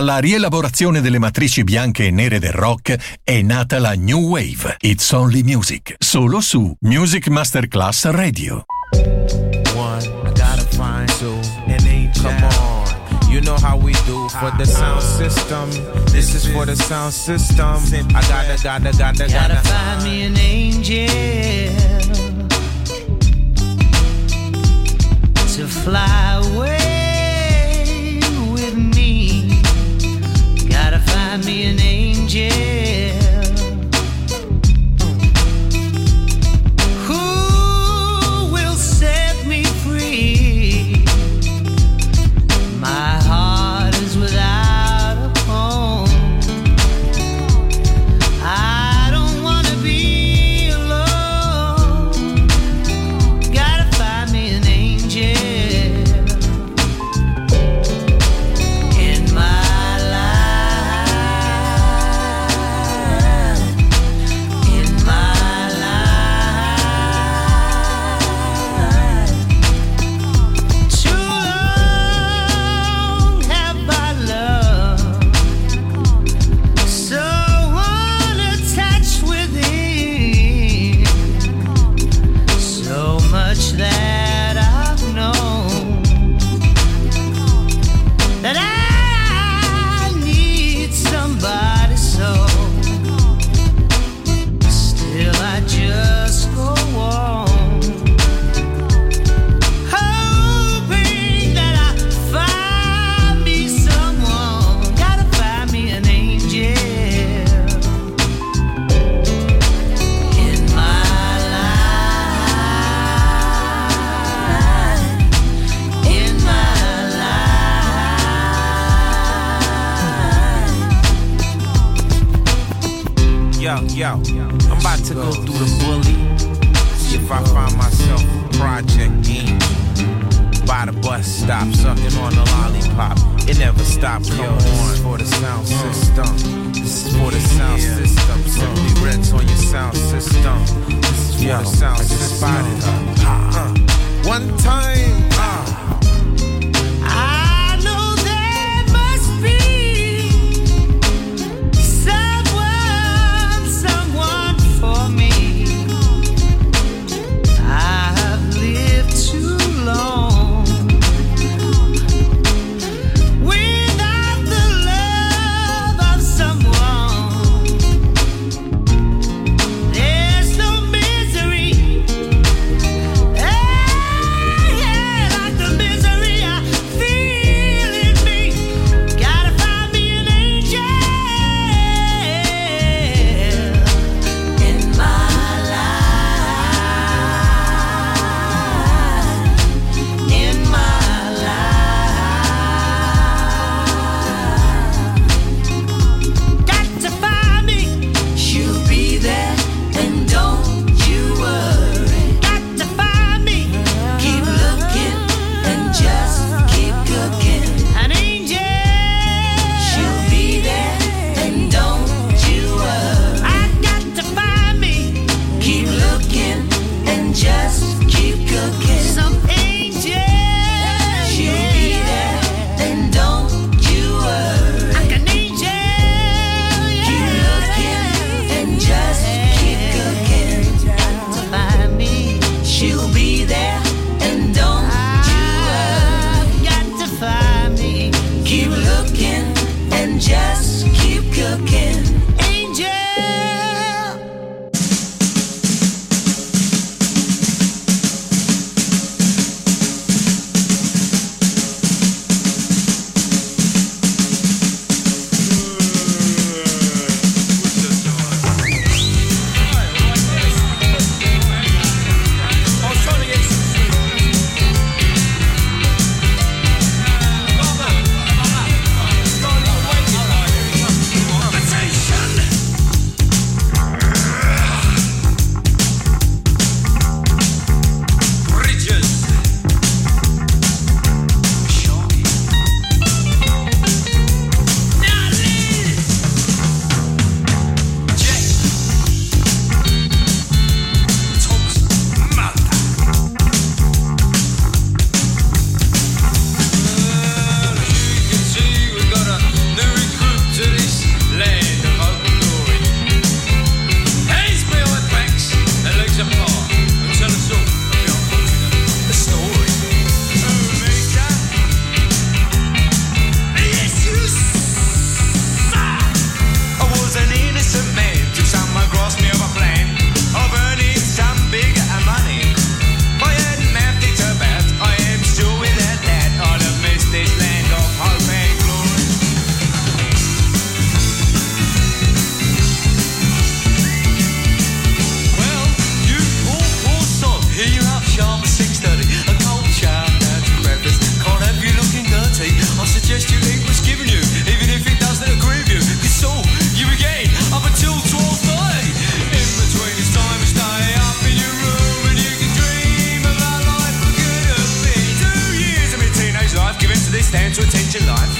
Dalla rielaborazione delle matrici bianche e nere del rock è nata la New Wave. It's Only Music. Solo su Music Masterclass Radio. One, I gotta find two, and then come on. You know how we do for the sound system. This is for the sound system. I gotta, gotta, gotta, gotta, gotta find me an angel to fly away. Find me an angel. Yo, yo, I'm about to go through the bully. See if I find myself a project game. By the bus stop, sucking on a lollipop. It never stops. Yo, this is for the sound system. This is for the sound system. Simply Red's on your sound system. This is for the sound system. Spotted uh, her. Uh, one time. Uh. stands to attention life.